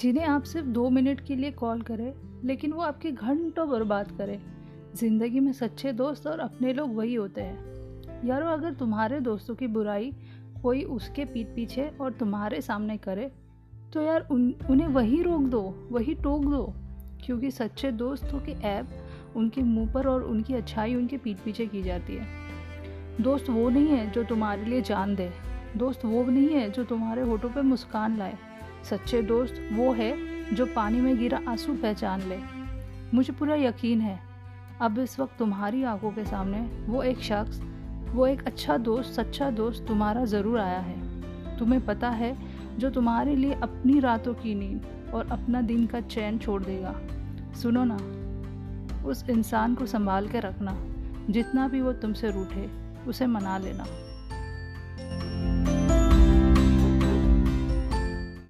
जिन्हें आप सिर्फ़ दो मिनट के लिए कॉल करें, लेकिन वो आपके घंटों बर्बाद करें। ज़िंदगी में सच्चे दोस्त और अपने लोग वही होते हैं। यारो, अगर तुम्हारे दोस्तों की बुराई कोई उसके पीठ पीछे और तुम्हारे सामने करे तो यार उन, उन्हें वही रोक दो, वही टोक दो। क्योंकि सच्चे दोस्तों के ऐप उनके मुँह पर और उनकी अच्छाई उनके पीठ पीछे की जाती है। दोस्त वो नहीं है जो तुम्हारे लिए जान दे। दोस्त वो नहीं है जो तुम्हारे होठों पे मुस्कान लाए। सच्चे दोस्त वो है जो पानी में गिरा आँसू पहचान ले। मुझे पूरा यकीन है। अब इस वक्त तुम्हारी आँखों के सामने वो एक शख्स, वो एक अच्छा दोस्त, सच्चा दोस्त तुम्हारा ज़रूर आया है। तुम्हें पता है जो तुम्हारे लिए अपनी रातों की नींद और अपना दिन का चैन छोड़ देगा। सुनो ना, उस इंसान को संभाल के रखना, जितना भी वो तुमसे रूठे, उसे मना लेना।